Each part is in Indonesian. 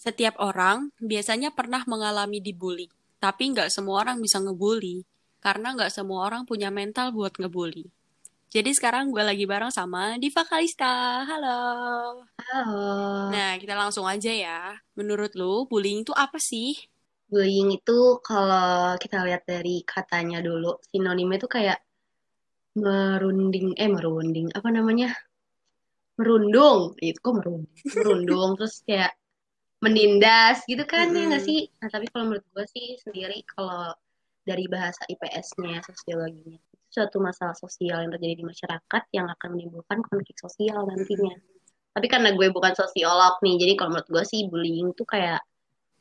Setiap orang biasanya pernah mengalami dibully, tapi nggak semua orang bisa ngebully, karena nggak semua orang punya mental buat ngebully. Jadi sekarang gue lagi bareng sama Diva Kaliska. Halo. Halo. Nah, kita langsung aja ya. Menurut lu, bullying itu apa sih? Bullying itu kalau kita lihat dari katanya dulu, sinonimnya itu kayak merunding, eh merunding, apa namanya? Merundung. Itu kok merunding? Merundung, terus kayak menindas gitu kan ya nggak sih? Nah tapi kalau menurut gue sih sendiri kalau dari bahasa IPS-nya, sosiologinya, itu suatu masalah sosial yang terjadi di masyarakat yang akan menimbulkan konflik sosial nantinya. Tapi karena gue bukan sosiolog nih, jadi kalau menurut gue sih bullying tuh kayak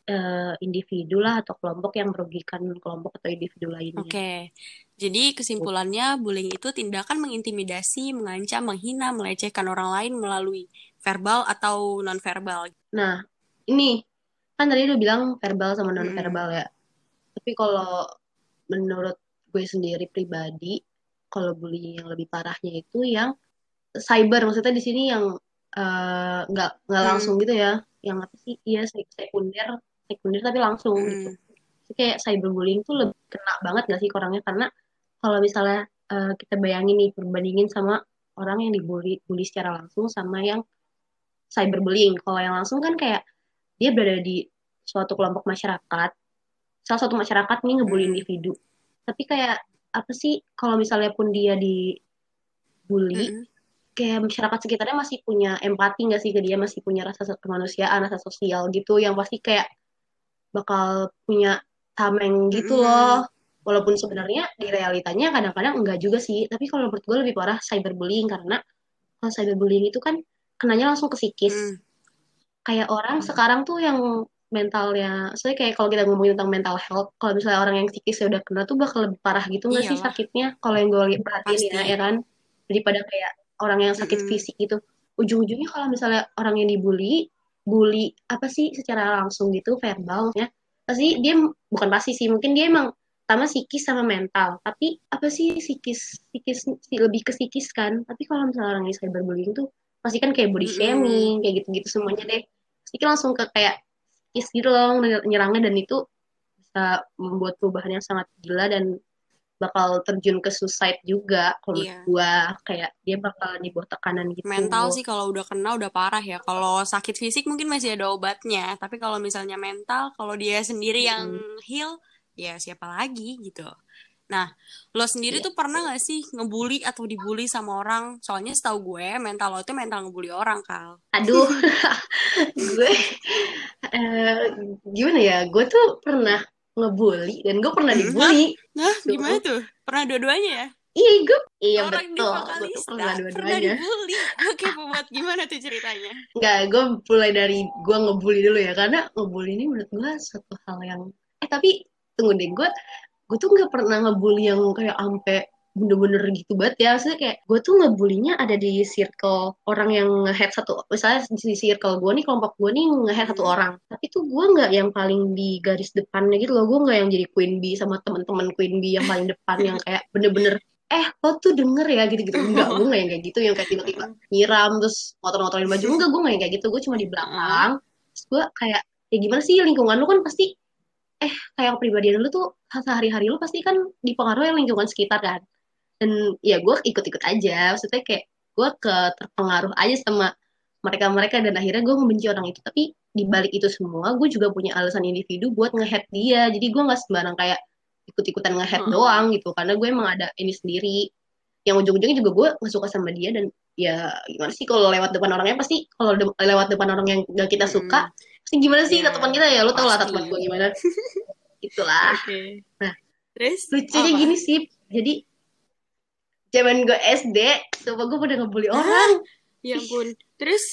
eh, individu lah atau kelompok yang merugikan kelompok atau individu lainnya. Oke. Jadi kesimpulannya, bullying itu tindakan mengintimidasi, mengancam, menghina, melecehkan orang lain melalui verbal atau non-verbal. Nah, ini kan tadi lu bilang verbal sama non verbal ya. Tapi kalau menurut gue sendiri pribadi, kalau bullying yang lebih parahnya itu yang cyber, maksudnya di sini yang eh, nggak nggak Hmm. langsung gitu ya, yang apa sih? Iya sek- sekunder, sekunder tapi langsung gitu. Mm. Jadi kayak cyberbullying tuh lebih kena banget gak sih orangnya karena kalau misalnya eh, kita bayangin nih perbandingin sama orang yang dibully bully secara langsung sama yang cyberbullying. Kalau yang langsung kan kayak dia berada di suatu kelompok masyarakat, salah satu masyarakat nih ngebully Mm. individu. Tapi kayak apa sih kalau misalnya pun dia dibully, Mm-mm. kayak masyarakat sekitarnya masih punya empati nggak sih ke dia, masih punya rasa kemanusiaan, rasa sosial gitu, yang pasti kayak bakal punya tameng gitu Mm-mm. loh. Walaupun sebenarnya di realitanya kadang-kadang enggak juga sih. Tapi kalau menurut gue lebih parah cyberbullying karena kalau cyberbullying itu kan kenanya langsung ke psikis. Mm. Kayak orang sekarang tuh yang mentalnya, saya kayak kalau kita ngomongin tentang mental health, kalau misalnya orang yang psikisnya udah kena tuh bakal lebih parah gitu nggak sih Iyalah, sakitnya? Kalau yang gue lihat perhatiin ya, ya kan? Daripada kayak orang yang sakit Mm-mm. fisik gitu. Ujung-ujungnya kalau misalnya orang yang dibully, bully apa sih secara langsung gitu, verbal ya, pasti dia bukan pasti sih, mungkin dia emang sama psikis sama mental. Tapi apa sih psikis, psikis lebih ke psikis kan? Tapi kalau misalnya orang yang cyberbullying tuh pasti kan kayak body Mm-mm. shaming, kayak gitu-gitu semuanya deh. Kan langsung ke kayak psikis gitu loh nyerangnya dan itu bisa membuat perubahan yang sangat gila dan bakal terjun ke suicide juga kalau Iya. gua kayak dia bakal di bawah tekanan gitu. Mental sih kalau udah kena udah parah ya. Kalau sakit fisik mungkin masih ada obatnya. Tapi kalau misalnya mental, kalau dia sendiri yang Mm-mm. heal, ya siapa lagi gitu. Nah, lo sendiri Iya. tuh pernah gak sih ngebully atau dibully sama orang? Soalnya setahu gue, mental lo itu mental ngebully orang, Kal. Aduh, gue eh, gimana ya? Gue tuh pernah ngebully dan gue pernah Hmm, dibully. Nah, Tuh. gimana tuh? Pernah dua-duanya ya? Iya, gue iya Orang betul. Gue tuh pernah dua-duanya. dibully. Kepo banget gimana tuh ceritanya? Enggak, gue mulai dari gue ngebully dulu ya karena ngebully ini menurut gue suatu hal yang eh tapi tunggu deh gue gue tuh nggak pernah ngebully yang kayak ampe bener-bener gitu banget ya. Maksudnya kayak gue tuh ngebulinya ada di circle orang yang nge-head satu misalnya di circle gue nih kelompok gue nih nge-head satu Hmm. orang. Tapi tuh gue nggak yang paling di garis depannya gitu loh. Gue nggak yang jadi queen bee sama teman-teman queen bee yang paling depan yang kayak bener-bener eh lo tuh denger ya gitu-gitu. Enggak gue nggak yang kayak gitu. Yang kayak tiba-tiba nyiram terus ngotor-ngotorin baju. Enggak gue nggak yang kayak gitu. Gue cuma di belakang. Terus gue kayak ya gimana sih lingkungan lu kan pasti eh kayak kepribadian lu tuh sehari-hari lu pasti kan dipengaruhi lingkungan sekitar kan. Dan ya gue ikut-ikut aja. Maksudnya kayak gue ke terpengaruh aja sama mereka-mereka dan akhirnya gue membenci orang itu. Tapi di balik itu semua gue juga punya alasan individu buat ngehead dia. Jadi gue nggak sembarang kayak ikut-ikutan ngehead Hmm. doang gitu. Karena gue emang ada ini sendiri. Yang ujung-ujungnya juga gue nggak suka sama dia. Dan ya gimana sih kalau lewat depan orangnya pasti kalau de- lewat depan orang yang gak kita suka Hmm. Gimana sih Ya, tatapan kita ya lu tau lah tatapan gue gimana itulah Oke. Nah, Terus lucunya apa? gini sih jadi zaman gue SD coba gue pada ngebully orang Ya ampun. Terus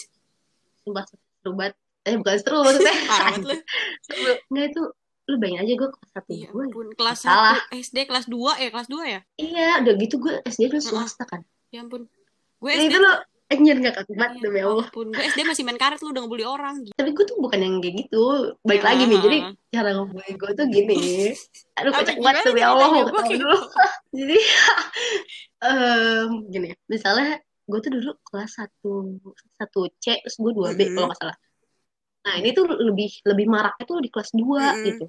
sumpah seru banget eh bukan seru maksudnya parah lu. nggak itu lu bayangin aja gue kelas satu Ya gue ampun, kelas Salah. 1 SD kelas 2 ya, kelas 2 ya? iya udah gitu gue SD kan Heeh. swasta kan Ya ampun. Gue nah, SD itu lo anjir gak kaget banget Ya demi Allah ampun, gue SD masih main karet lu udah ngebully orang gitu. tapi gue tuh bukan yang kayak gitu baik Heeh, lagi nih jadi cara ngebully gue tuh gini aduh kocak banget demi Allah Gue kepo. dulu jadi em, gini misalnya gue tuh dulu kelas satu satu C terus gue dua B Mm-mm. kalau nggak salah Nah ini tuh lebih lebih maraknya tuh di kelas 2 Mm-mm. gitu.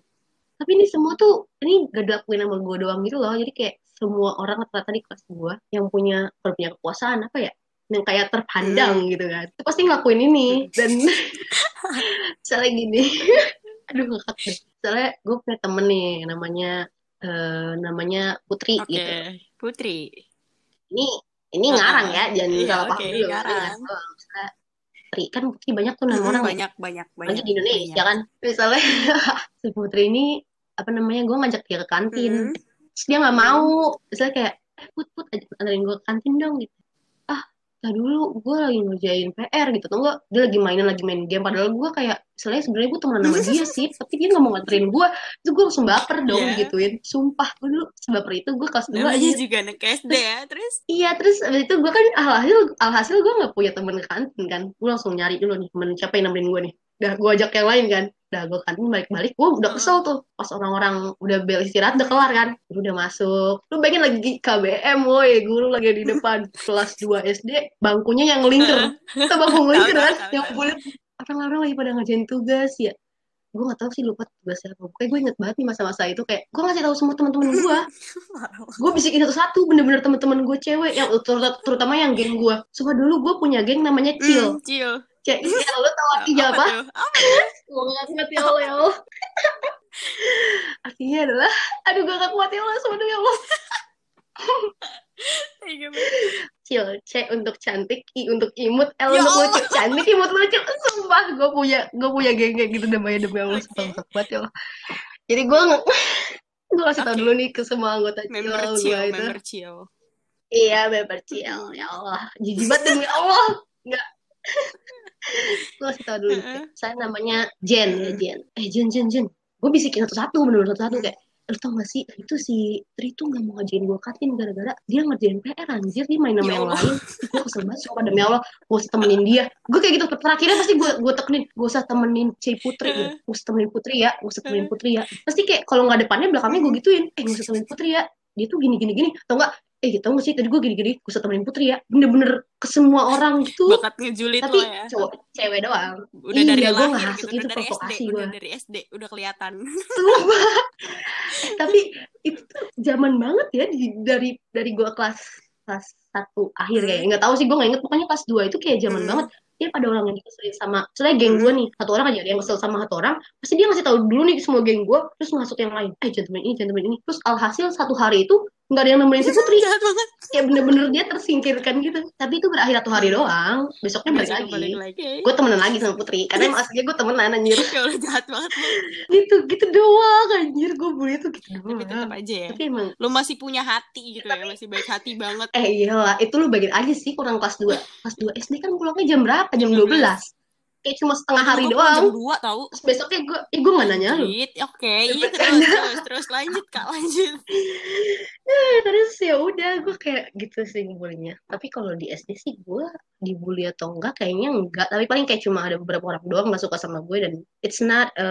Tapi ini semua tuh ini gak dilakuin sama gue doang gitu loh. Jadi kayak semua orang rata-rata di kelas 2 yang punya kalau punya kekuasaan apa ya yang kayak terpandang gitu kan itu pasti ngelakuin ini dan misalnya gini aduh ngakak deh misalnya gue punya temen nih namanya eh, namanya Putri Oke, gitu Putri. ini ini ngarang ya jangan iya, salah paham oke, dulu ngarang. Doang. Misalnya Putri kan Putri banyak tuh nama Mm-mm, orang ya. banyak, banyak, banyak. lagi di Indonesia banyak. kan misalnya si Putri ini apa namanya gue ngajak dia ke kantin Mm. terus dia nggak mau misalnya kayak eh put put ajak anterin gue ke kantin dong gitu tar dulu gue lagi ngerjain PR gitu. Atau enggak dia lagi mainan lagi main game. Padahal gue kayak misalnya sebenarnya gue temenan sama dia sih tapi dia nggak mau nganterin gue itu gue langsung baper dong Iya. gituin. Sumpah gue dulu sebaper itu gue kelas dua aja. juga anak SD ya, terus? Iya terus abis itu gue kan alhasil alhasil gue nggak punya temen ke kantin kan. Gue langsung nyari dulu nih temen siapa yang nemenin gue nih. Dah gue ajak yang lain kan dah gue kantin balik-balik gue udah kesel tuh pas orang-orang udah bel istirahat udah kelar kan. Gue udah masuk. Lu bayangin lagi KBM woi guru lagi di depan kelas 2 SD bangkunya yang lingkar kita bangku lingkar kan. yang bulat orang-orang lagi pada ngerjain tugas? Ya gue gak tahu sih lupa tugasnya apa pokoknya gue inget banget nih masa-masa itu kayak gue ngasih tahu semua teman-teman gue gue bisikin satu-satu bener-bener temen-temen gue cewek yang ter- terutama yang geng gue suka dulu gue punya geng namanya Cil. Hmm, Cil. Cil ya, lo tau artinya apa? gue gak kuat ya Allah ya Allah artinya adalah aduh gue gak kuat ya Allah sebenarnya ya Allah Iya. Cil C untuk cantik I untuk imut L Ya untuk lucu cantik imut lucu sumpah gue punya gue punya geng kayak gitu namanya demi Allah sumpah gak kuat ya Allah jadi gue gue kasih tau Oke. dulu nih ke semua anggota Cil Member gue Cil, itu member Cil. Iya, member Cil. Ya Allah. Jijik banget demi Allah. Enggak. Gue kasih tau dulu. Heeh. Saya namanya Jen ya, Jen. Eh, Jen, Jen, Jen. Gue bisikin satu-satu, bener-bener satu-satu. Kayak, lu tau gak sih, itu si Tri tuh gak mau ngajain gue kantin gara-gara dia ngerjain PR, anjir. Dia main sama Ya yang lain. Gue kesel banget, sumpah demi Allah. Gue usah temenin dia. Gue kayak gitu, terakhirnya pasti gue gue tekenin. Gue usah temenin C Putri. Gitu. Gue usah temenin Putri ya. Gue usah temenin Putri ya. Pasti kayak, kalau gak depannya, belakangnya gue gituin. Eh, gue usah temenin Putri ya. Dia tuh gini-gini-gini. Atau enggak, eh gitu gak sih? Tadi gue gini-gini gue temenin Putri ya. Bener-bener ke semua orang gitu. Bakat ngejulit tapi ya. cowok cewek doang. Udah dari iya gue lahir ngasuk gitu, itu udah dari SD, provokasi udah gue dari SD, udah kelihatan. Tapi itu tuh zaman banget ya di, dari dari gue kelas kelas satu akhir Hmm. kayak nggak tahu sih gue nggak inget. Pokoknya kelas 2 itu kayak zaman Hmm. banget. Dia pada orang yang dikeselin sama soalnya geng gue nih. Satu orang aja ada yang kesel sama satu orang. Pasti dia ngasih tahu dulu nih semua geng gue terus masuk yang lain. Eh gentleman ini gentleman ini. Terus alhasil satu hari itu nggak ada yang nemenin si Putri. Ya bener-bener dia tersingkirkan gitu. Tapi itu berakhir satu hari doang. Besoknya balik lagi balik lagi. gue temenan lagi sama Putri. Karena emang aslinya gue temenan anjir. Ya udah jahat banget. Gitu gitu doang anjir. Gue bully tuh gitu Tapi tetap doang aja ya. tapi emang Lo masih punya hati gitu ya, masih baik hati banget. eh iyalah. Itu lu bagian aja sih kurang kelas 2 kelas 2 SD kan pulangnya jam berapa? Jam 12 kayak cuma setengah hari Gua pulang doang. Jam 2 tahu. terus besoknya gue eh gue gak nanya lu. Oke, iya terus, terus, terus lanjut kak, lanjut. Eh, terus ya udah gue kayak gitu sih ngubulinya tapi kalau di SD sih gue dibully atau enggak kayaknya enggak. Tapi paling kayak cuma ada beberapa orang doang nggak suka sama gue dan it's not a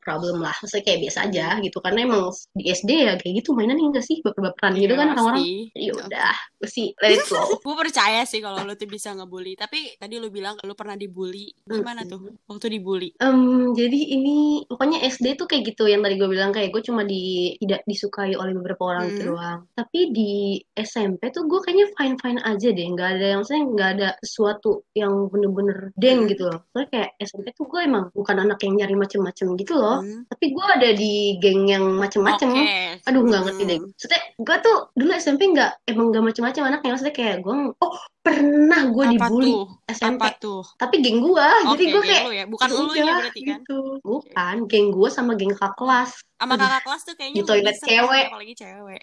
problem lah maksudnya kayak biasa aja gitu karena emang di SD ya kayak gitu mainan enggak sih baper-baperan gitu Iya, kan orang-orang ya udah gue sih let it flow Gue percaya sih kalau lo tuh bisa ngebully. Tapi tadi lo bilang lo pernah dibully. Gimana tuh waktu dibully? Em, jadi ini pokoknya SD tuh kayak gitu yang tadi gue bilang kayak gue cuma di tidak disukai oleh beberapa orang Hmm. doang. Tapi di SMP tuh gue kayaknya fine fine aja deh, nggak ada yang saya nggak ada sesuatu yang bener-bener deng Hmm. gitu loh. Soalnya kayak SMP tuh gue emang bukan anak yang nyari macem-macem gitu loh. Hmm. Tapi gue ada di geng yang macem-macem. Oke. Aduh nggak ngerti Hmm. deh. Maksudnya gue tuh dulu SMP nggak emang nggak macem-macem anaknya. Maksudnya kayak gue oh pernah gue dibully tuh? SMP. Apa tuh? Tapi geng gue, jadi Oke, gue kayak ya. Bukan ya lu berarti kan? gitu. Bukan, geng gue sama geng kakak kelas. Sama kakak kelas tuh kayaknya di toilet cewek. apalagi cewek.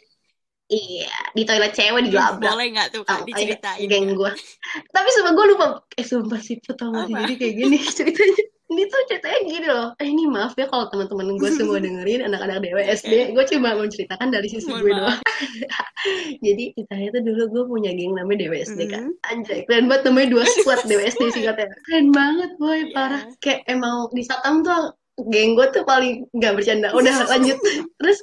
Iya, di toilet cewek di labrak. Boleh nggak tuh kak Tahu, diceritain? geng gue. Tapi sumpah gue lupa. Eh sumpah sih, gak sih? Jadi kayak gini ceritanya. Ini tuh ceritanya gini loh. Eh ini maaf ya kalau teman-teman gue semua dengerin anak-anak DWSD. Gue cuma menceritakan dari sisi Mohon gue doang. Jadi ceritanya tuh dulu gue punya geng namanya DWSD kan. Mhm. Anjay, keren banget namanya dua squad DWSD singkatnya. Keren banget boy, Iya. parah. Kayak emang di Satam tuh geng gue tuh paling nggak bercanda. Udah lanjut. Terus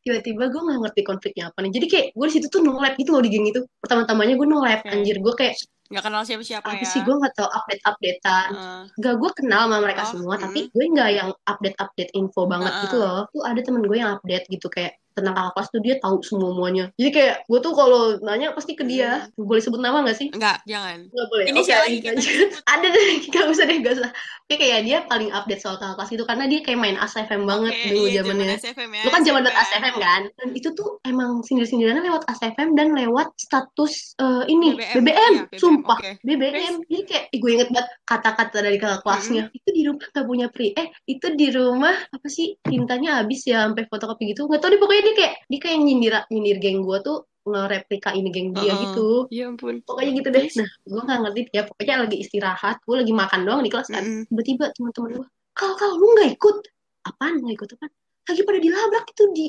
tiba-tiba gue nggak ngerti konfliknya apa nih. Jadi kayak gue di situ tuh no lab gitu loh di geng itu. Pertama-tamanya gue no lab. Oke. Anjir gue kayak nggak kenal siapa-siapa apa ya sih gue nggak tahu update updatean Heeh. Gak gue kenal sama mereka Oh, semua, mm. tapi gue nggak yang update-update info banget Heeh. gitu loh. Tuh ada temen gue yang update gitu kayak tentang kakak kelas tuh dia tahu semua muanya. Jadi kayak gue tuh kalau nanya pasti ke dia. Boleh sebut nama gak sih? enggak jangan Nggak boleh. Ini kita lanjut. sebut? Ada deh, gak usah deh, gak usah. Kayak kayak dia paling update soal kakak kelas itu karena dia kayak main ASFM banget Oke, dulu iya, zamannya. zaman SFM ya Lu kan zaman buat ASFM kan? Dan itu tuh emang sindir-sindirannya lewat ASFM dan lewat status eh, ini BBM. BBM, Iya, BBM, sumpah oke. BBM. Jadi kayak gue inget banget kata-kata dari kakak kelasnya. Itu di rumah gak punya pri. Eh, itu di rumah apa sih tintanya habis ya sampai fotokopi gitu. Gak tau deh pokoknya dia kayak dia kayak nyindir nyindir geng gue tuh ngereplika ini geng dia Heeh. gitu. ya ampun Pokoknya gitu deh. Nah, gue gak ngerti ya. Pokoknya lagi istirahat. Gue lagi makan doang di kelas kan. Mm-mm. Tiba-tiba teman-teman gue, kal kal lu gak ikut? Apaan gak ikut apaan? Lagi pada dilabrak itu di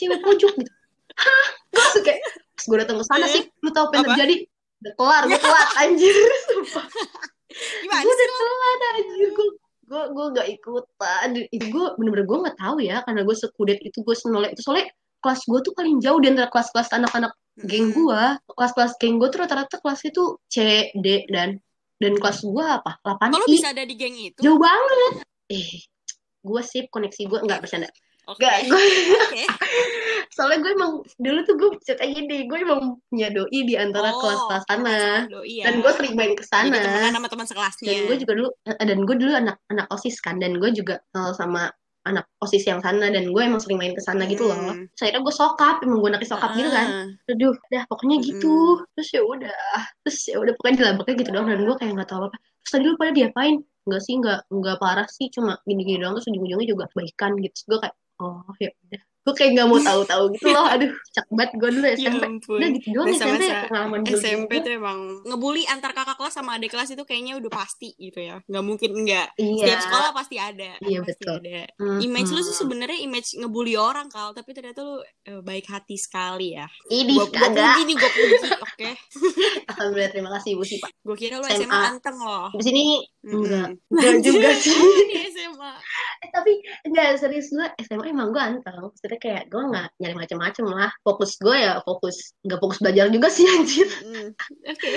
cewek pojok gitu. Hah? Gue pas gue datang ke sana sih, lu tau apa yang Apa? terjadi? Udah kelar, gue telat anjir. Gimana Gue udah telat anjir. Gue gue gue gak ikutan. Itu gue bener-bener gue gak tahu ya, karena gue sekudet itu, gue senoleh itu. Soalnya kelas gue tuh paling jauh di antara kelas-kelas anak-anak geng gua. Kelas-kelas geng gua tuh rata-rata kelasnya tuh C D dan dan kelas gua apa? 8 kalau bisa ada di geng itu? Jauh banget. Eh gua sip koneksi gua. Nggak bercanda oke. Nggak, gua oke. Soalnya gue emang dulu tuh gue cerita gini gue emang punya doi di antara Oh, kelas-kelas sana. doi ya. dan gue sering main ke sana. sama teman sekelasnya. Dan gue juga dulu eh, dan gue dulu anak anak osis kan dan gue juga kenal sama anak osis yang sana dan gue emang sering main ke sana gitu loh. Hmm. Terus akhirnya gue sokap emang gue anak sokap gitu kan. Ah. aduh dah pokoknya gitu. Terus ya udah terus ya udah pokoknya dilabraknya gitu doang dan gue kayak nggak tahu apa terus tadi lu pada diapain? Nggak sih nggak nggak parah sih cuma gini-gini doang terus ujung-ujungnya juga baikan gitu. Terus gue kayak oh ya udah gue kayak nggak mau tahu-tahu gitu loh. Aduh cak banget gue dulu Ya SMP ampun. udah gitu doang SMP pengalaman gue SMP tuh emang ngebully antar kakak kelas sama adik kelas itu kayaknya udah pasti gitu ya. Nggak mungkin enggak iya. Setiap sekolah pasti ada. Iya, pasti betul. ada. Hmm, image lu sih sebenarnya image ngebully orang kal. Tapi ternyata lu eh, baik hati sekali ya. Ini gua, gua puji nih gue puji oke. Alhamdulillah terima kasih ibu sih pak gue kira lu SMA. SMA anteng loh. Di sini enggak. Enggak juga sih. Di SMA Eh, tapi enggak serius gue SMA emang gue anteng maksudnya kayak gue nggak nyari macam-macam lah fokus gue ya fokus nggak fokus belajar juga sih anjir Mm-mm. oke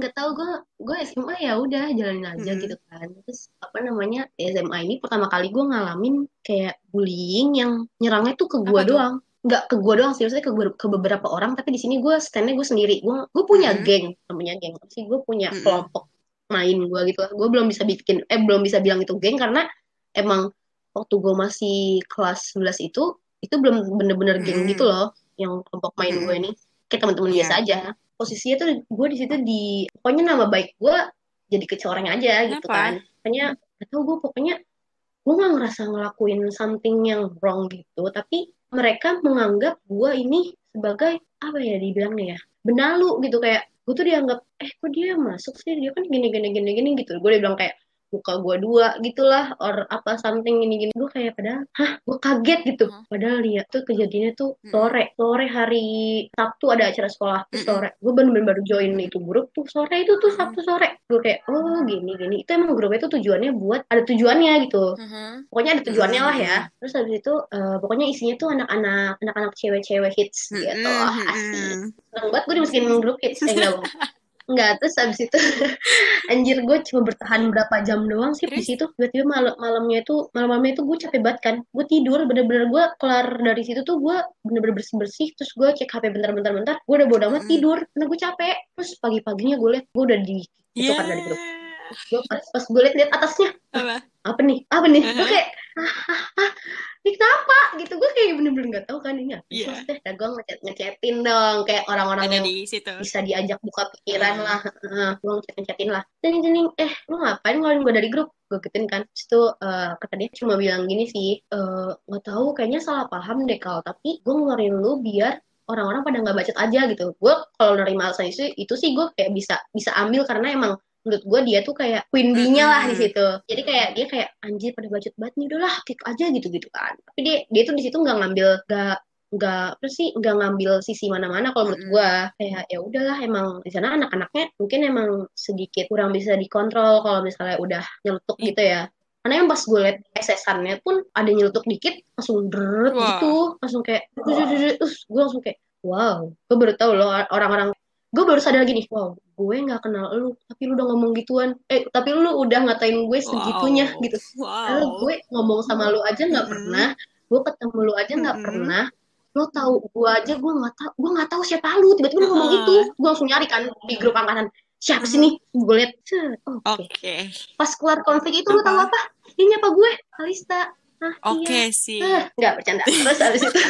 nggak tahu gue gue SMA ya udah jalanin aja Mm-mm. gitu kan terus apa namanya SMA ini pertama kali gue ngalamin kayak bullying yang nyerangnya tuh ke gue doang nggak ke gue doang sih maksudnya ke, gua- ke beberapa orang tapi di sini gue standnya gue sendiri gue gue punya Mm-mm. geng namanya geng sih gue punya Mm-mm. kelompok main gue gitu lah gue belum bisa bikin eh belum bisa bilang itu geng karena emang waktu gue masih kelas 11 itu itu belum bener-bener geng gitu loh yang kelompok main Mm-mm. gue ini kayak teman-teman Iya. biasa aja. Posisinya tuh gue di situ di pokoknya nama baik gue jadi kecoreng aja gitu kan. Pokoknya gak tau gue pokoknya gue nggak ngerasa ngelakuin something yang wrong gitu. Tapi mereka menganggap gue ini sebagai apa ya dibilangnya ya benalu gitu. Kayak gue tuh dianggap eh kok dia masuk sih? Dia kan gini gini gini gini gitu. Gue dibilang kayak muka gue dua gitulah or apa something gini gini gue kayak padahal hah gue kaget gitu. Hah? padahal lihat tuh kejadiannya tuh Mm-mm. sore sore hari Sabtu ada acara sekolah tuh sore. Gue bener-bener baru join itu grup tuh sore itu tuh Mm-mm. Sabtu sore. Gue kayak oh gini gini itu emang grupnya tuh tujuannya buat ada tujuannya gitu. Pokoknya ada tujuannya lah ya. Terus habis itu eh, pokoknya isinya tuh anak-anak anak-anak cewek-cewek hits gitu. Asik. seneng banget gue dimasukin grup hits eh enggak. Enggak, terus habis itu anjir gue cuma bertahan berapa jam doang sih di situ tiba-tiba malam malamnya itu malam-malamnya itu gue capek banget kan. Gue tidur bener-bener gue kelar dari situ tuh gue bener-bener bersih-bersih terus gue cek HP bentar-bentar bentar gue udah bodo amat Mm-mm. tidur. Karena gue capek. Terus pagi-paginya gue liat gue udah di itu kan dari grup. Yeah. gue pas, pas gue liat liat atasnya. Apa? apa nih? Apa nih? Gue Uh-huh. kayak ah, ah, ah, ini kenapa? Gitu. Gue kayak bener-bener nggak tahu kan ini apa Iya. terus deh dah gue ngechat ngechatin dong. Kayak orang-orang yang di situ. bisa diajak buka pikiran Hmm. lah. Heeh, gue ngechat ngechatin lah. Cening cening eh lu ngapain ngeluarin gue dari grup? Gue gituin kan. Terus tuh eh, kata dia cuma bilang gini sih eh, nggak tahu kayaknya salah paham deh kal tapi gue ngeluarin lu biar orang-orang pada nggak bacot aja gitu. Gue kalau nerima alasan itu itu sih gue kayak bisa bisa ambil karena emang menurut gue dia tuh kayak queen bee-nya lah di situ. Jadi kayak dia kayak anjir pada bacot banget nih udahlah kick aja gitu gitu kan. Tapi dia dia tuh di situ nggak ngambil nggak nggak apa sih nggak ngambil sisi mana-mana kalau menurut gue kayak ya udahlah emang di sana anak-anaknya mungkin emang sedikit kurang bisa dikontrol kalau misalnya udah nyelutuk Iya. gitu ya. Karena yang pas gue liat SS-annya pun ada nyelutuk dikit langsung deret gitu langsung kayak terus gue langsung kayak wow. Gue baru tahu loh orang-orang gue baru sadar gini wow gue nggak kenal lu tapi lu udah ngomong gituan eh tapi lu udah ngatain gue segitunya Wow. gitu Wow. Lalu gue ngomong sama lu aja nggak Mm-mm. pernah gue ketemu lu aja nggak Mm-mm. pernah lo tahu gue aja gue nggak tahu gue nggak tahu siapa lu tiba-tiba lu ngomong Uh-uh. itu gue langsung nyari kan di grup angkatan siapa sih nih gue liat oke Oke. pas keluar konflik itu lu tahu apa dia nyapa gue Kalista ah Oke iya sih. Eh, nggak bercanda terus habis itu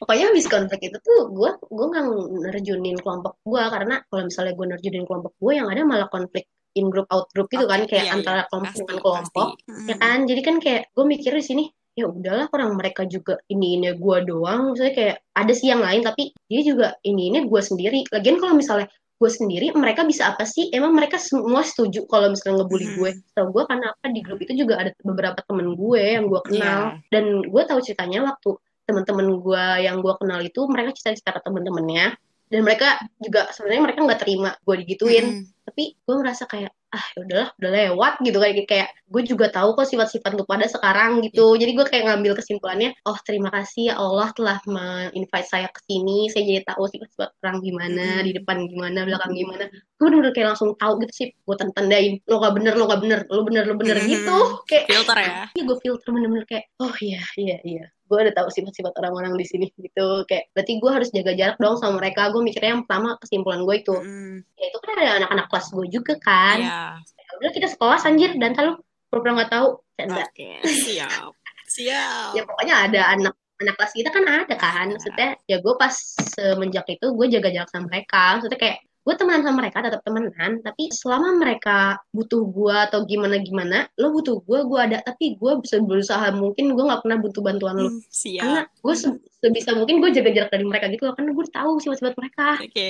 pokoknya habis konflik itu tuh gue gue nggak nerjunin kelompok gue karena kalau misalnya gue nerjunin kelompok gue yang ada malah konflik in group out group gitu kan kayak iya, iya. antara kelompok Pasti, dengan kelompok pasti. ya kan jadi kan kayak gue mikir di sini ya udahlah orang mereka juga ini ini gue doang maksudnya kayak ada sih yang lain tapi dia juga ini ini gue sendiri lagian kalau misalnya gue sendiri mereka bisa apa sih emang mereka semua setuju kalau misalnya ngebully Hmm. gue tau gue karena apa di grup itu juga ada beberapa temen gue yang gue kenal Iya. dan gue tahu ceritanya waktu teman-teman gue yang gue kenal itu mereka cerita-cerita ke temen-temennya dan mereka juga sebenarnya mereka nggak terima gue digituin. Mm-mm. tapi gue merasa kayak ah ya udahlah udah lewat gitu. Kayak kayak gue juga tahu kok sifat-sifat lu pada sekarang gitu. Jadi gue kayak ngambil kesimpulannya oh terima kasih ya Allah telah me-invite saya ke sini. Saya jadi tahu sifat-sifat orang gimana Mm-mm. di depan gimana belakang gimana. Gue udah kayak langsung tahu gitu sih gue tandain lo gak bener lo gak bener lo bener lo bener Mm-mm. gitu. Kayak Filter ya. Iya gue filter bener-bener kayak oh iya iya iya gue udah tahu sifat-sifat orang-orang di sini gitu kayak berarti gue harus jaga jarak dong sama mereka gue mikirnya yang pertama kesimpulan gue itu Mm-mm. ya itu kan ada anak-anak kelas gue juga kan Iya. Ya udah kita sekelas anjir dan lu pura-pura nggak tahu canda Oke. Siap. Siap. ya pokoknya ada anak anak kelas kita kan ada kan maksudnya ya gue pas semenjak itu gue jaga jarak sama mereka maksudnya kayak gue temenan sama mereka tetap temenan tapi selama mereka butuh gue atau gimana gimana lo butuh gue gue ada. Tapi gue bisa berusaha mungkin gue nggak pernah butuh bantuan lo. Mm, karena gue se- sebisa mungkin gue jaga jarak dari mereka gitu loh karena gue tahu sifat-sifat mereka. Oke.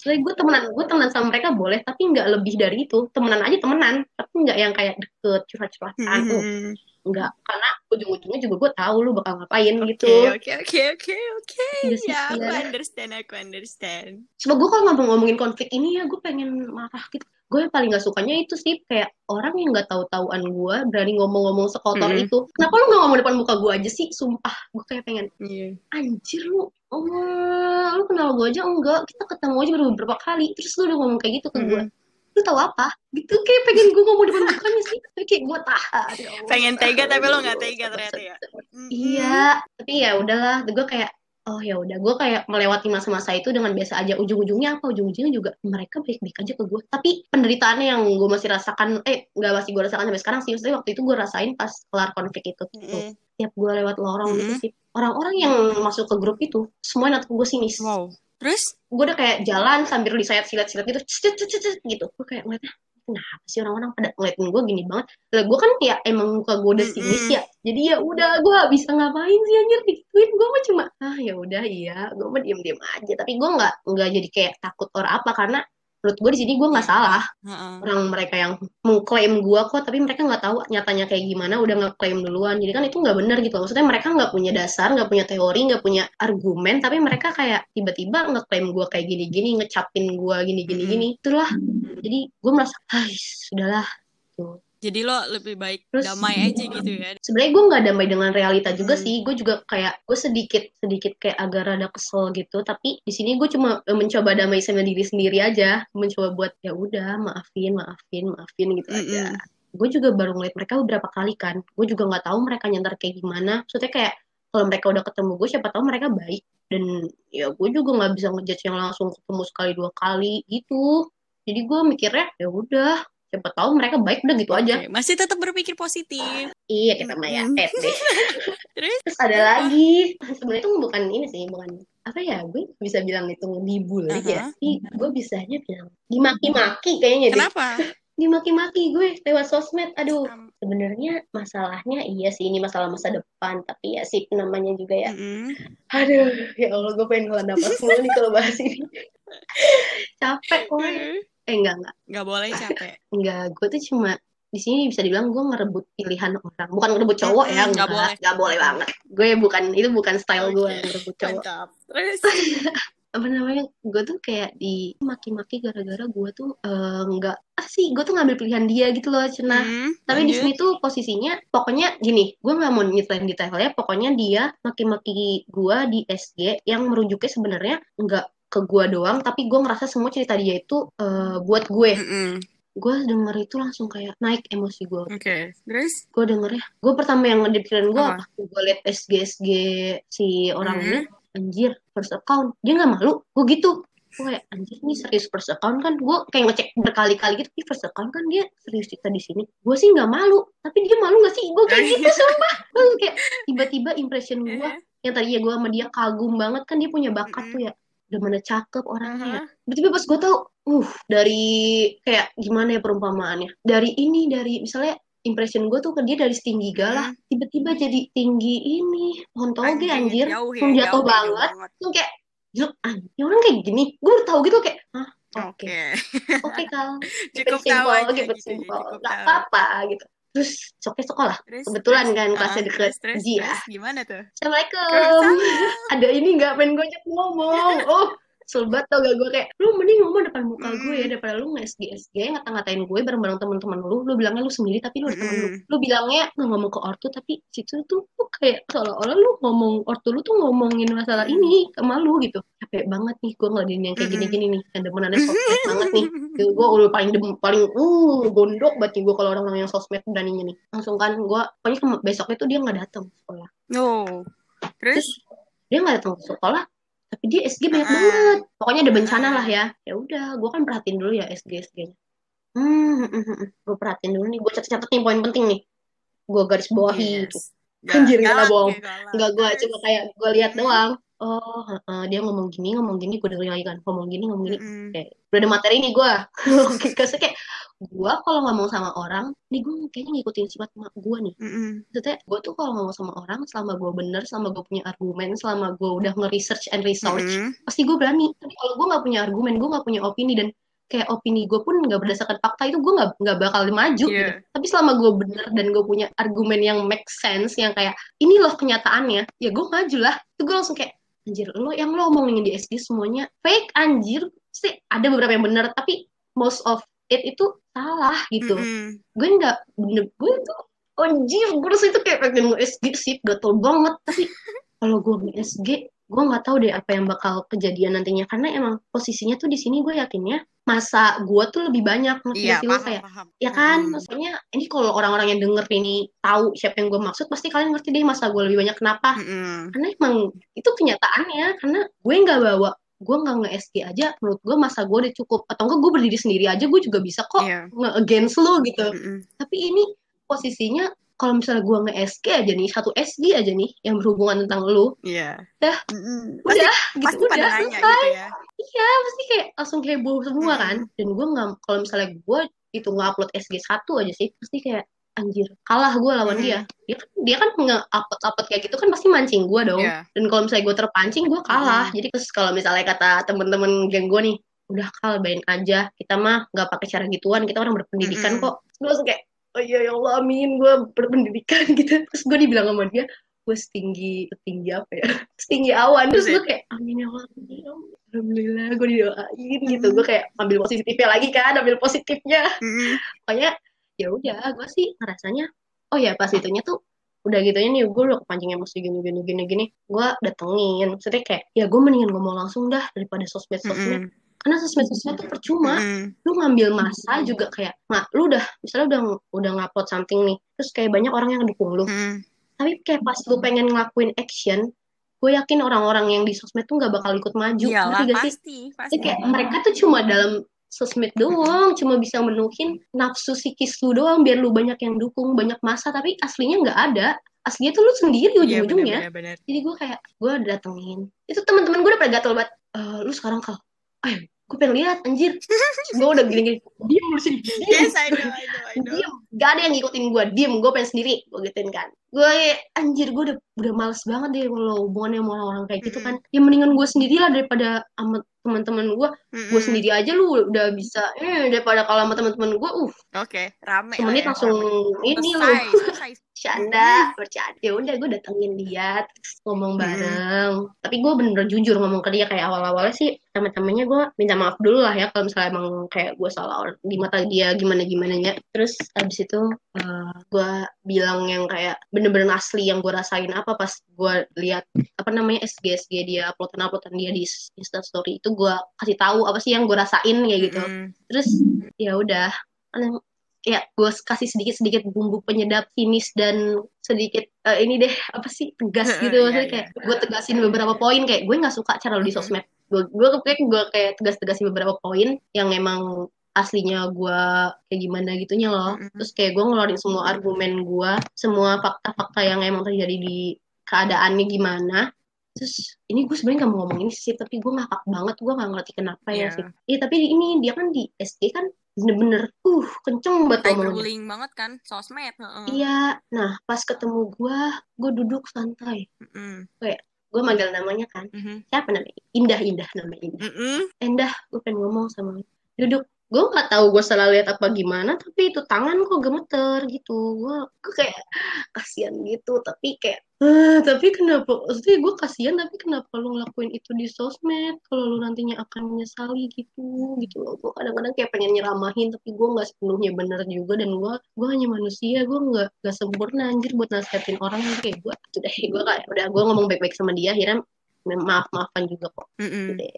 Soalnya gue temenan gue temenan sama mereka boleh tapi nggak lebih dari itu. Temenan aja temenan tapi nggak yang kayak deket curhat-curhatan tuh. Mm-mm. Nggak karena ujung-ujungnya juga gue tahu lu bakal ngapain gitu Oke, oke, oke, oke, Ya, aku understand, aku understand. Cuma gue kalau ngomong-ngomongin konflik ini ya gue pengen marah gitu. Gue yang paling gak sukanya itu sih kayak orang yang gak tahu-tahuan gue berani ngomong-ngomong sekotor Mm-mm. itu. Kenapa lu gak ngomong depan muka gue aja sih? Sumpah, gue kayak pengen Iya. anjir lu. Oh, lu kenal gue aja enggak? Kita ketemu aja baru beberapa kali. Terus lu udah ngomong kayak gitu ke gue. Lu tahu apa? Gitu kayak pengen gue ngomong depan mukanya sih. Tapi kayak gue tahan. ya. Pengen tega tapi lo nggak tega ternyata ya. Iya, tapi ya udahlah. Gue kayak oh ya udah gue kayak melewati masa-masa itu dengan biasa aja ujung-ujungnya apa ujung-ujungnya juga mereka baik-baik aja ke gue tapi penderitaannya yang gue masih rasakan eh nggak masih gue rasakan sampai sekarang sih maksudnya waktu itu gue rasain pas kelar konflik itu tuh Mm-mm. tiap gue lewat lorong gitu Mm-mm. sih orang-orang yang masuk ke grup itu semua natap gue sinis Wow. Terus? gue udah kayak jalan sambil disayat silat-silat gitu cet, cet, cet, gitu. Gue kayak ngeliatnya kenapa sih orang-orang pada ngeliatin gue gini banget? Lah gue kan ya emang muka gue udah sinis ya. Jadi ya udah gue gak bisa ngapain sih anjir digituin. Gue mah cuma ah ya udah iya. Gue mah diem-diem aja. Tapi gue nggak nggak jadi kayak takut or apa. Karena menurut gue di sini gue nggak salah. Heeh. orang mereka yang mengklaim gue kok tapi mereka nggak tahu nyatanya kayak gimana udah ngeklaim duluan. Jadi kan itu nggak benar gitu. Maksudnya mereka nggak punya dasar nggak punya teori nggak punya argumen tapi mereka kayak tiba-tiba ngeklaim gue kayak gini-gini ngecapin gue gini-gini gini itulah. Jadi gue merasa Hais, sudahlah tuh Jadi lo lebih baik Terus- damai aja gitu ya. sebenarnya gue nggak damai dengan realita juga Hmm. sih. Gue juga kayak gue sedikit sedikit kayak agak rada kesel gitu. Tapi di sini gue cuma eh, mencoba damai sama diri sendiri aja. Mencoba buat ya udah maafin maafin maafin gitu aja. Mm-mm. gue juga baru ngeliat mereka beberapa kali kan. Gue juga nggak tahu mereka nyantar kayak gimana. Maksudnya kayak kalau mereka udah ketemu gue siapa tahu mereka baik. Dan ya gue juga nggak bisa ngejudge yang langsung ketemu sekali dua kali gitu. Jadi gue mikirnya ya udah siapa tahu mereka baik udah gitu aja Oke, Masih tetap berpikir positif. iya kita mah ya Mm. deh Terus? terus ada lagi sebenarnya itu bukan ini sih bukan apa ya gue bisa bilang itu dibully Aha. ya tapi gue bisanya bilang dimaki-maki kayaknya deh Kenapa? dimaki-maki gue lewat sosmed aduh Um, sebenarnya masalahnya iya sih ini masalah masa depan tapi ya sih namanya juga ya mm-mm. aduh ya Allah gue pengen ngelan napas mulu nih kalau bahas ini capek gue eh enggak enggak Nggak boleh capek. enggak gue tuh cuma di sini bisa dibilang gue ngerebut pilihan orang bukan ngerebut cowok ya enggak nggak boleh. nggak boleh banget gue bukan itu bukan style gue Oke, ngerebut cowok Mantap. Terus? apa namanya gue tuh kayak di maki-maki gara-gara gue tuh eh, nggak ah sih gue tuh ngambil pilihan dia gitu loh cenah Hmm, Tapi di sini tuh posisinya pokoknya gini, gue nggak mau nyeritain detailnya. Pokoknya dia maki-maki gue di SG yang merujuknya sebenarnya nggak ke gue doang tapi gue ngerasa semua cerita dia itu uh, buat gue Mm-mm. gue denger itu langsung kayak naik emosi gue Oke, terus? gue denger ya gue pertama yang di pikiran gue Apa? gue liat SG SG si orang Mhm. ini anjir first account dia nggak malu gue gitu gue kayak anjir nih serius first account kan gue kayak ngecek berkali-kali gitu "Ih, first account kan dia serius cerita di sini gue sih nggak malu tapi dia malu nggak sih gue kayak gitu sumpah gue kayak tiba-tiba impression gue Iya. yang tadi ya gue sama dia kagum banget kan dia punya bakat Mm-mm. tuh ya udah mana cakep orangnya ya. Aha. Tiba-tiba pas gue tau, uh dari kayak gimana ya perumpamaannya. Dari ini, dari misalnya impression gue tuh ke dia dari setinggi galah, Hmm. tiba-tiba jadi tinggi ini, pohon toge anjir, Jauh ya, jatuh jauh, banget. jauh Langsung kayak, Jul, anjir orang kayak gini. Gue udah tau gitu kayak, hah oke, Oke. oke kal, Cukup tahu aja gitu cukup gak apa-apa gitu. Terus soknya sekolah, Terus, kebetulan terus, kan ah, kelasnya deket terus, terus, ya. terus, gimana tuh? Assalamualaikum. Ada ini nggak pengen gue ngomong. Oh, selbat tau gak gue? Kayak lu mending ngomong depan muka gue ya daripada lu nge-SG SG ngata-ngatain gue bareng-bareng teman-teman lu. Lu bilangnya lu sendiri tapi lu ada temen lu. Mm-mm. lu bilangnya nggak ngomong ke ortu tapi situ tuh lu kayak seolah-olah lu ngomong ortu lu tuh ngomongin masalah Mm. ini sama lu gitu. Capek banget nih gue ngeladenin yang kayak gini-gini nih. Yang demenannya sosmed banget nih. Gue udah paling dem- paling uh gondok banget nih gue kalau orang-orang yang sosmed beraninya nih. Langsung kan gue pokoknya besoknya tuh dia nggak datang sekolah. No. Terus? terus dia nggak datang ke sekolah tapi dia SG banyak Ah. banget. Pokoknya ada bencana Ah. lah ya. Ya udah gue kan perhatiin dulu ya SG SG nya. Hmm gue perhatiin dulu nih gue catat-catat nih poin penting nih. Gue garis bawahi itu Yes. Anjir, nggak galak bohong. nggak gue cuma kayak gue lihat doang. Oh heeh, dia ngomong gini ngomong gini gue dengerin lagi kan. Ngomong gini ngomong gini. Mm-mm. kayak udah ada materi nih gue kayak gue kalau ngomong sama orang nih gue kayaknya ngikutin sifat mak gue nih Mm-mm. maksudnya gue tuh kalau ngomong sama orang selama gue bener selama gue punya argumen selama gue udah nge-research and research Mm-mm. pasti gue berani tapi kalau gue nggak punya argumen gue nggak punya opini dan kayak opini gue pun nggak berdasarkan fakta itu gue nggak nggak bakal maju Iya. gitu tapi selama gue bener dan gue punya argumen yang make sense yang kayak ini loh kenyataannya ya gue maju lah itu gue langsung kayak anjir lo yang lo omongin di SD semuanya fake anjir sih ada beberapa yang bener tapi most of it itu salah gitu Mm-mm. gue nggak bener gue tuh anjir gue itu kayak pengen nge-SG sih gatel banget tapi kalau gue nge-SG gue nggak tahu deh apa yang bakal kejadian nantinya karena emang posisinya tuh di sini gue yakinnya masa gue tuh lebih banyak ngerti Iya, lo kayak paham. ya kan maksudnya ini kalau orang-orang yang denger ini tahu siapa yang gue maksud pasti kalian ngerti deh masa gue lebih banyak kenapa Mm-mm. karena emang itu kenyataannya karena gue nggak bawa gue nggak nge-SG aja menurut gue masa gue udah cukup atau enggak gue berdiri sendiri aja gue juga bisa kok Iya. nge-against lo gitu Mm-mm. tapi ini posisinya kalau misalnya gue nge-SG aja nih satu SG aja nih yang berhubungan tentang lu Iya. Dah. Mm-mm. Pasti, udah gitu pasti udah selesai gitu ya. iya pasti kayak langsung heboh semua Mm-mm. kan dan gue nggak kalau misalnya gue itu nge-upload SG satu aja sih pasti kayak anjir kalah gue lawan Mm-mm. dia. Dia kan dia kan nge-upload upload kayak gitu kan pasti mancing gue dong. Iya. dan kalau misalnya gue terpancing gue kalah. Jadi terus kalau misalnya kata temen-temen geng gue nih udah kal bayin aja. Kita mah nggak pakai cara gituan. Kita orang berpendidikan Mm-mm. kok. Gue langsung kayak oh iya ya Allah amin. Gue berpendidikan gitu. Terus gue dibilang sama dia gue setinggi setinggi apa ya? Setinggi awan. Terus gue kayak amin ya Allah amin ya Allah. alhamdulillah gue didoain gitu. Gue kayak ambil positifnya lagi kan ambil positifnya. Pokoknya ya udah gue sih ngerasanya oh ya pas itunya tuh udah gitunya nih gue udah kepancing emosi gini gini gini gini gue datengin maksudnya kayak ya gue mendingan ngomong langsung dah daripada sosmed sosmed Mm-mm. karena sosmed sosmed tuh percuma Mm-mm. lu ngambil masa juga kayak mak lu udah misalnya udah udah ngupload something nih terus kayak banyak orang yang dukung lu Mm-mm. tapi kayak pas lu pengen ngelakuin action gue yakin orang-orang yang di sosmed tuh nggak bakal ikut maju Iyalah, ngerti gak sih pasti, Jadi pasti. kayak mereka tuh cuma dalam sosmed doang, cuma bisa menuhin nafsu psikis lu doang biar lu banyak yang dukung, banyak masa, tapi aslinya nggak ada. Aslinya tuh lu sendiri Iya, ujung-ujungnya. benar-benar. Jadi gue kayak gue datengin. Itu teman-teman gue udah pada gatel banget. "Eh, lu sekarang kal, ayo gue pengen lihat anjir. gue udah gini-gini, diem lu sini, diem. Yes, I know, I know, I know. diem gak ada yang ngikutin gue diem gue pengen sendiri gue gituin kan gue anjir gue udah udah males banget deh kalau hubungannya sama orang-orang kayak gitu kan ya mendingan gue sendiri lah daripada sama teman-teman gue gue Mm-mm. sendiri aja lu udah bisa eh daripada kalau sama teman-teman gue uh Oke, rame lah semenit ya, langsung rame. ini lu selesai, selesai. Bercanda bercanda. Ya udah gue datengin dia terus ngomong bareng. Tapi gue bener-bener jujur ngomong ke dia kayak awal-awalnya sih teman-temannya gue minta maaf dulu lah ya kalau misalnya emang kayak gue salah di mata dia gimana gimana nya terus abis itu uh, gue bilang yang kayak bener-bener asli yang gue rasain apa pas gue lihat apa namanya SG SG dia uploadan uploadan dia di Story itu gue kasih tahu apa sih yang gue rasain kayak gitu. Mm-mm. terus ya udah ya gue kasih sedikit sedikit bumbu penyedap finish dan sedikit eh, ini deh apa sih tegas gitu. Iya, maksudnya iya. kayak gue tegasin beberapa poin kayak gue nggak suka cara lu di sosmed. Gue gue kayak gue kayak tegas tegasin beberapa poin yang emang aslinya gue kayak gimana gitunya loh. Terus kayak gue ngeluarin semua argumen gue semua fakta-fakta yang emang terjadi di keadaannya gimana. Terus ini gue sebenarnya gak mau ngomong ini sih tapi gue ngakak banget gue gak ngerti kenapa ya Iya. sih. Iya tapi ini dia kan di SD kan bener-bener uh kenceng banget ngomongnya Cyberbullying banget kan, sosmed. iya nah pas ketemu gue gue duduk santai Mm-mm. gue manggil namanya kan Mhm. siapa namanya Indah Indah namanya Indah Mm-mm. Indah gue pengen ngomong sama lu. duduk gue nggak tahu gue salah lihat apa gimana tapi itu tangan kok gemeter gitu. Gue gue kayak kasihan gitu tapi kayak eh tapi kenapa maksudnya gue kasihan tapi kenapa lu ngelakuin itu di sosmed? Kalau lu nantinya akan menyesali gitu gitu loh. Gue kadang-kadang kayak pengen nyeramahin tapi gue nggak sepenuhnya bener juga. Dan gue gue hanya manusia gue nggak nggak sempurna anjir buat nasihatin orang. Kayak gue deh gue kayak udah gue ngomong baik-baik sama dia akhirnya maaf maafan juga kok. Mm-mm. deh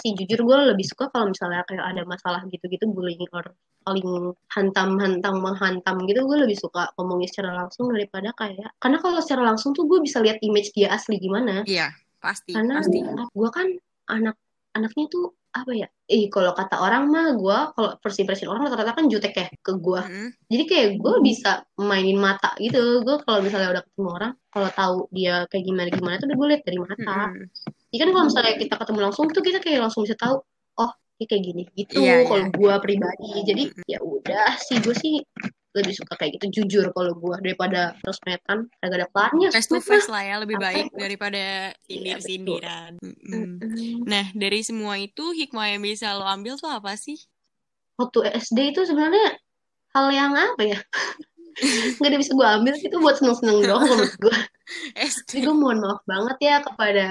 sih jujur gue lebih suka kalau misalnya kayak ada masalah gitu-gitu bullying or paling hantam-hantam menghantam gitu gue lebih suka ngomongnya secara langsung daripada kayak karena kalau secara langsung tuh gue bisa lihat image dia asli gimana Iya, pasti, karena pasti. gue kan anak anaknya tuh apa ya eh kalau kata orang mah gue kalau first impression orang rata-rata kan jutek ya ke gue Mm-mm. jadi kayak gue bisa mainin mata gitu gue kalau misalnya udah ketemu orang kalau tahu dia kayak gimana gimana tuh udah gue lihat dari mata Mm-mm. Jadi kan kalau misalnya kita ketemu langsung tuh kita kayak langsung bisa tahu, oh dia kayak gini gitu Iya, kalau iya. gua pribadi. Jadi ya udah sih gue sih lebih suka kayak gitu jujur kalau gua daripada sosmedan agak ada kelarnya Face to face lah ya, lebih Apa baik ya? daripada Iya, sindir-sindiran. mah. Mm-mm. Mm-mm. Nah, dari semua itu hikmah yang bisa lo ambil tuh apa sih? Waktu SD itu sebenarnya hal yang apa ya? Nggak ada bisa gua ambil itu buat seneng-seneng doang menurut gua. Jadi SD. gue mohon maaf banget ya kepada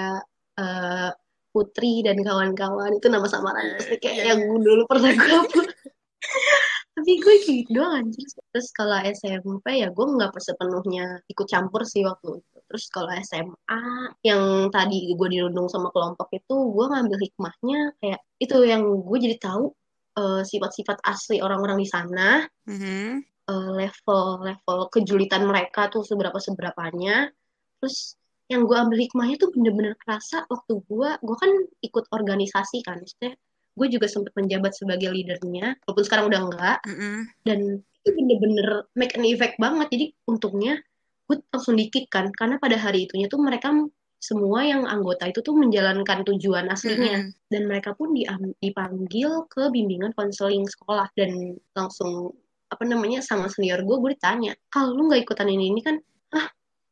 eh, Putri dan kawan-kawan itu nama samaran pasti kayak Iya, yang dulu pernah gue hapus. Tapi gue gitu doang anjir. Terus kalau SMP ya gue nggak sepenuhnya ikut campur sih waktu itu. Terus kalau SMA yang tadi gue dirundung sama kelompok itu gue ngambil hikmahnya kayak itu yang gue jadi tahu eh, sifat-sifat asli orang-orang di sana Mhm. eh, level level kejulitan mereka tuh seberapa seberapanya terus yang gue ambil hikmahnya tuh bener-bener kerasa waktu gue gue kan ikut organisasi kan maksudnya gue juga sempat menjabat sebagai leadernya walaupun sekarang udah enggak Mm-mm. dan itu bener-bener make an effect banget jadi untungnya gue langsung dikit kan karena pada hari itunya tuh mereka semua yang anggota itu tuh menjalankan tujuan aslinya Mm-mm. dan mereka pun dipanggil ke bimbingan konseling sekolah dan langsung apa namanya sama senior gue gue ditanya kalau lu nggak ikutan ini ini kan ah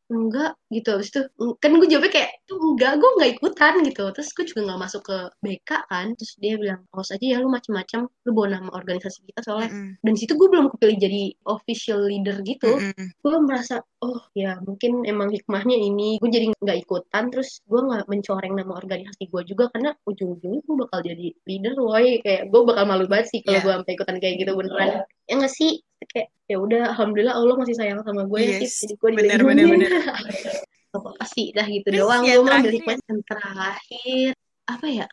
enggak gitu. Habis itu "Eng- kan gue jawabnya kayak "Tuh, enggak gue nggak ikutan gitu. Terus gue juga nggak masuk ke BK kan. Terus dia bilang awas aja ya lu macem-macem. Lu bawa nama organisasi kita soalnya. Mm-mm. dan situ gue belum kepilih jadi official leader gitu. Mm-mm. gue merasa oh ya mungkin emang hikmahnya ini. Gue jadi nggak ikutan. Terus gue nggak mencoreng nama organisasi gue juga karena ujung-ujungnya gue bakal jadi leader woi. Kayak gue bakal malu banget sih kalau Iya. gue sampai ikutan kayak gitu beneran. Ya nggak sih? Kayak ya udah alhamdulillah Allah masih sayang sama gue ya Yes, sih. Jadi gue bener, dilindungi. bener, apa sih dah gitu Terus doang. gue mau hikmah yang terakhir apa ya?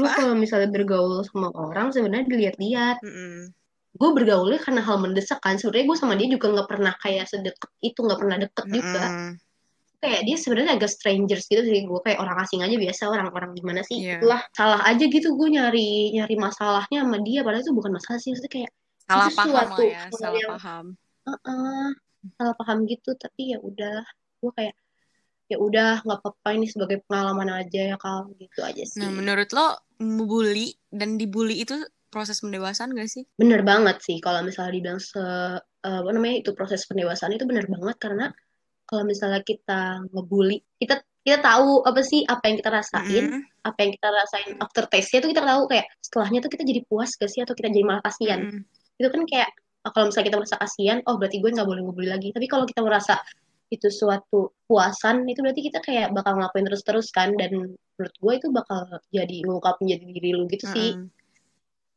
Lu Apa? kalau misalnya bergaul sama orang sebenarnya dilihat-lihat. Mm-mm. gue bergaulnya karena hal mendesak kan. Sebenarnya gue sama dia juga nggak pernah kayak sedekat itu nggak pernah deket juga. Mm-mm. kayak dia sebenarnya agak strangers gitu sih. Gue kayak orang asing aja biasa orang-orang gimana sih? Iya. itulah salah aja gitu gue nyari nyari masalahnya sama dia. Padahal itu bukan masalah sih. Maksudnya kayak Salah itu paham suatu lah ya, salah yang paham. "Uh-uh, salah paham gitu. Tapi ya udah gue kayak ya udah nggak apa-apa ini sebagai pengalaman aja ya kal gitu aja sih Nah, menurut lo membuli dan dibully itu proses pendewasaan gak sih? bener banget sih kalau misalnya dibilang se eh, apa namanya itu proses pendewasaan itu bener banget karena kalau misalnya kita ngebully kita kita tahu apa sih apa yang kita rasain Mm-mm. apa yang kita rasain after taste-nya tuh kita tahu kayak setelahnya tuh kita jadi puas gak sih atau kita jadi malah kasihan Mm-mm. itu kan kayak kalau misalnya kita merasa kasihan oh berarti gue nggak boleh ngebully lagi tapi kalau kita merasa itu suatu puasan itu berarti kita kayak bakal ngelakuin terus-terus kan dan menurut gue itu bakal jadi ngungkap menjadi diri lu gitu sih Mm-mm.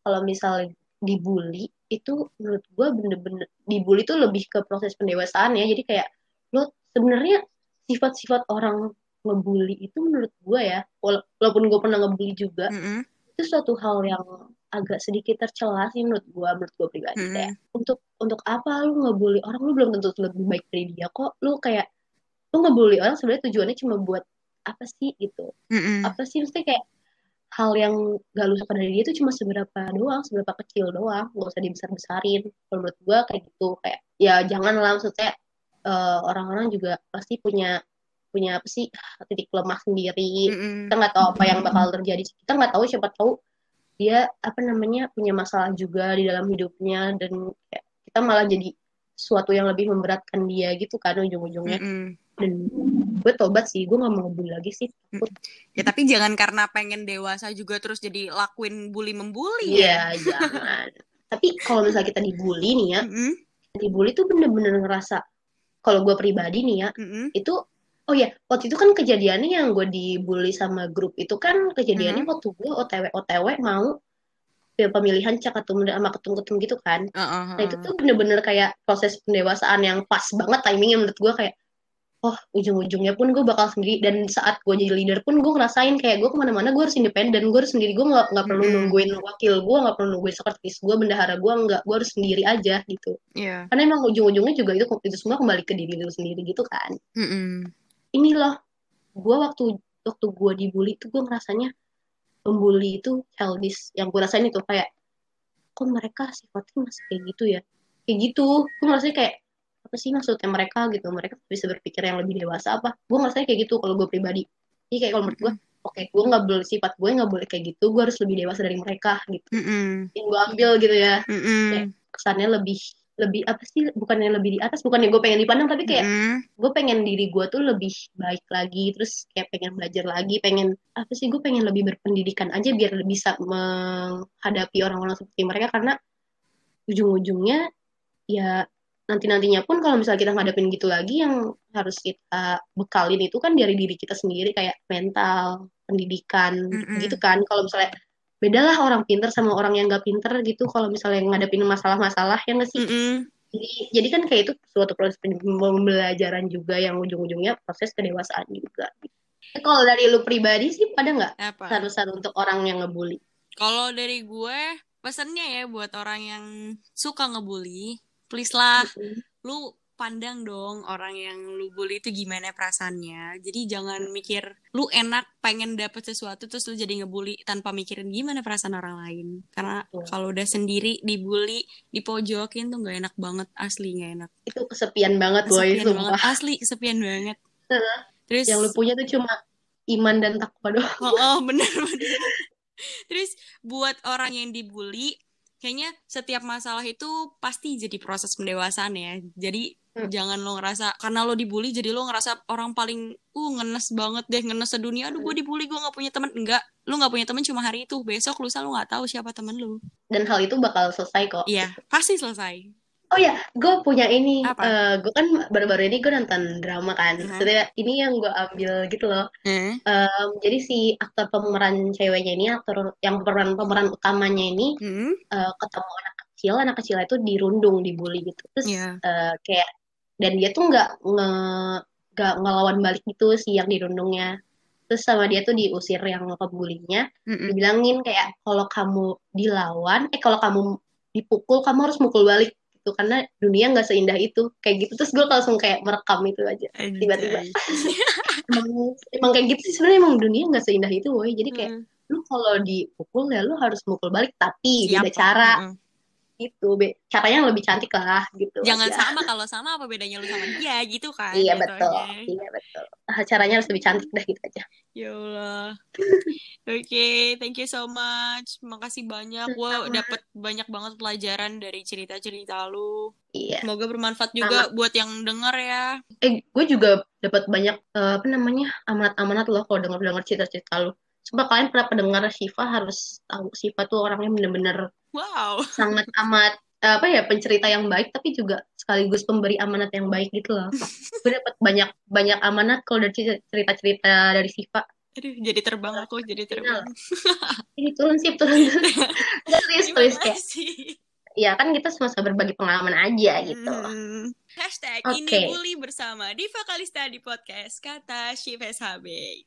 kalau misalnya dibully itu menurut gue bener-bener dibully itu lebih ke proses pendewasaan ya jadi kayak lo sebenarnya sifat-sifat orang ngebully itu menurut gue ya wala- walaupun gue pernah ngebully juga Mm-mm. itu suatu hal yang agak sedikit tercela sih menurut gue menurut gue pribadi. Mm-mm. kayak untuk untuk apa lu ngebully orang? Lu belum tentu lebih baik dari dia kok. Lu kayak lu ngebully orang sebenarnya tujuannya cuma buat apa sih gitu. Mm-mm. apa sih? Mesti kayak hal yang gak lu suka dari dia itu cuma seberapa doang seberapa kecil doang. Gak usah dibesar besarin kalau menurut gue kayak gitu. Kayak ya jangan lah maksudnya eh, orang-orang juga pasti punya punya apa sih titik lemah sendiri. Mm-mm. kita nggak tahu apa yang bakal terjadi. Kita nggak tahu siapa tahu dia apa namanya punya masalah juga di dalam hidupnya dan kayak kita malah jadi sesuatu yang lebih memberatkan dia gitu kan ujung-ujungnya Mm-mm. dan gue tobat sih gue nggak mau ngebully lagi sih takut Ya tapi jangan karena pengen dewasa juga terus jadi lakuin bully membuli ya. iya jangan tapi kalau misalnya kita dibully nih ya Mm-mm. dibully tuh bener-bener ngerasa kalau gue pribadi nih ya Mm-mm. itu oh ya waktu itu kan kejadiannya yang gue dibully sama grup itu kan kejadiannya Hmm. waktu gue otw otw mau ya, pemilihan cak ketum sama ketum ketum gitu kan Uh-uh, nah itu tuh bener-bener kayak proses pendewasaan yang pas banget timingnya menurut gue kayak oh ujung-ujungnya pun gue bakal sendiri dan saat gue jadi leader pun gue ngerasain kayak gue ke mana-mana gue harus independen gue harus sendiri gue nggak nggak perlu Mm-mm. nungguin wakil gue nggak perlu nungguin sekretaris gue bendahara gue nggak gue harus sendiri aja gitu Iya. karena emang ujung-ujungnya juga itu itu semua kembali ke diri lu sendiri gitu kan Mm-mm. Ini loh gue waktu waktu gue dibully tuh gue ngerasanya pembuli itu childish yang gue rasain itu kayak kok mereka sifatnya masih kayak gitu ya? Kayak gitu. Gue ngerasanya kayak apa sih maksudnya mereka gitu? Mereka bisa berpikir yang lebih dewasa apa? Gue ngerasanya kayak gitu kalau gue pribadi. Jadi kayak kalau menurut gue oke gue nggak boleh sifat gue nggak boleh kayak gitu. Gue harus lebih dewasa dari mereka gitu. Mm-mm. yang gue ambil gitu ya. Mm-mm. kesannya lebih lebih apa sih bukannya lebih di atas bukannya gue pengen dipandang tapi kayak Mm-mm. gue pengen diri gue tuh lebih baik lagi terus kayak pengen belajar lagi pengen apa sih gue pengen lebih berpendidikan aja biar bisa menghadapi orang-orang seperti mereka karena ujung-ujungnya ya nanti-nantinya pun kalau misalnya kita ngadepin gitu lagi yang harus kita bekalin itu kan dari diri kita sendiri kayak mental pendidikan Mm-mm. gitu kan kalau misalnya bedalah orang pinter sama orang yang nggak pinter gitu kalau misalnya ngadepin masalah-masalah yang nggak sih Mm-mm. jadi, jadi kan kayak itu suatu proses pembelajaran juga yang ujung-ujungnya proses kedewasaan juga. Eh, Kalau dari lu pribadi sih pada nggak saran-saran untuk orang yang ngebully? Kalau dari gue, pesannya ya buat orang yang suka ngebully, please lah, lu pandang dong orang yang lu bully itu gimana perasaannya. Jadi jangan mikir lu enak pengen dapet sesuatu terus lu jadi ngebully tanpa mikirin gimana perasaan orang lain. Karena kalau udah sendiri dibully, dipojokin tuh nggak enak banget, asli nggak enak. Itu kesepian banget boy, Kesepian banget, sumpah. asli kesepian banget. Heeh. Terus Yang lu punya tuh cuma iman dan takwa doang. Oh, oh bener bener. Terus buat orang yang dibully, kayaknya setiap masalah itu pasti jadi proses pendewasaan ya. Jadi Hmm. jangan lo ngerasa karena lo dibully jadi lo ngerasa orang paling uh ngenes banget deh ngenes sedunia. Aduh gue dibully gue nggak punya teman. Enggak, lo nggak punya teman cuma hari itu. Besok lusa lo nggak tahu siapa temen lo. Dan hal itu bakal selesai kok. Iya, pasti selesai. Oh ya, gue punya ini. Apa? Eh, gue kan baru-baru ini gue nonton drama kan. Maksudnya ini yang gue ambil gitu loh. Eh, Em, jadi si aktor pemeran ceweknya ini, aktor yang pemeran pemeran utamanya ini hmm, eh, ketemu anak kecil, anak kecil itu dirundung, dibully gitu. Terus Iya. eh, kayak dan dia tuh nggak nge nggak ngelawan balik gitu si yang dirundungnya. Terus sama dia tuh diusir yang pembulinya, Mm-mm. dibilangin kayak kalau kamu dilawan, eh kalau kamu dipukul kamu harus mukul balik. Gitu karena dunia nggak seindah itu. Kayak gitu terus gue langsung kayak merekam itu aja. Tiba-tiba. Emang emang kayak gitu sih sebenarnya emang dunia nggak seindah itu woy jadi kayak Mm. lu kalau dipukul ya lu harus mukul balik tapi beda cara. Mm-mm. Gitu be caranya yang lebih cantik lah gitu Jangan aja. sama kalau sama apa bedanya lu sama dia gitu kan. iya betul jatuhnya. iya betul Ah, caranya harus lebih cantik dah gitu aja Ya Allah. Oke, thank you so much. Makasih banyak. Gue Sama. dapet banyak banget pelajaran dari cerita-cerita lu. iya Semoga bermanfaat juga buat yang denger ya. eh gue juga dapat banyak eh, apa namanya amanat-amanat loh kalau dengar-dengar cerita-cerita lu Coba kalian pernah pendengar Shiva harus tahu Shiva tuh orangnya bener-bener Wow. sangat amat apa ya pencerita yang baik tapi juga sekaligus pemberi amanat yang baik gitu loh gue dapat banyak banyak amanat kalau dari cerita cerita dari Siva Aduh, jadi terbang aku, jadi terbang. ini turun sih turun terus kayak sih? ya kan kita sama-sama berbagi pengalaman aja gitu Hmm. Hashtag Oke. ini bully bersama Diva Kalista di podcast Kata Ship SHB.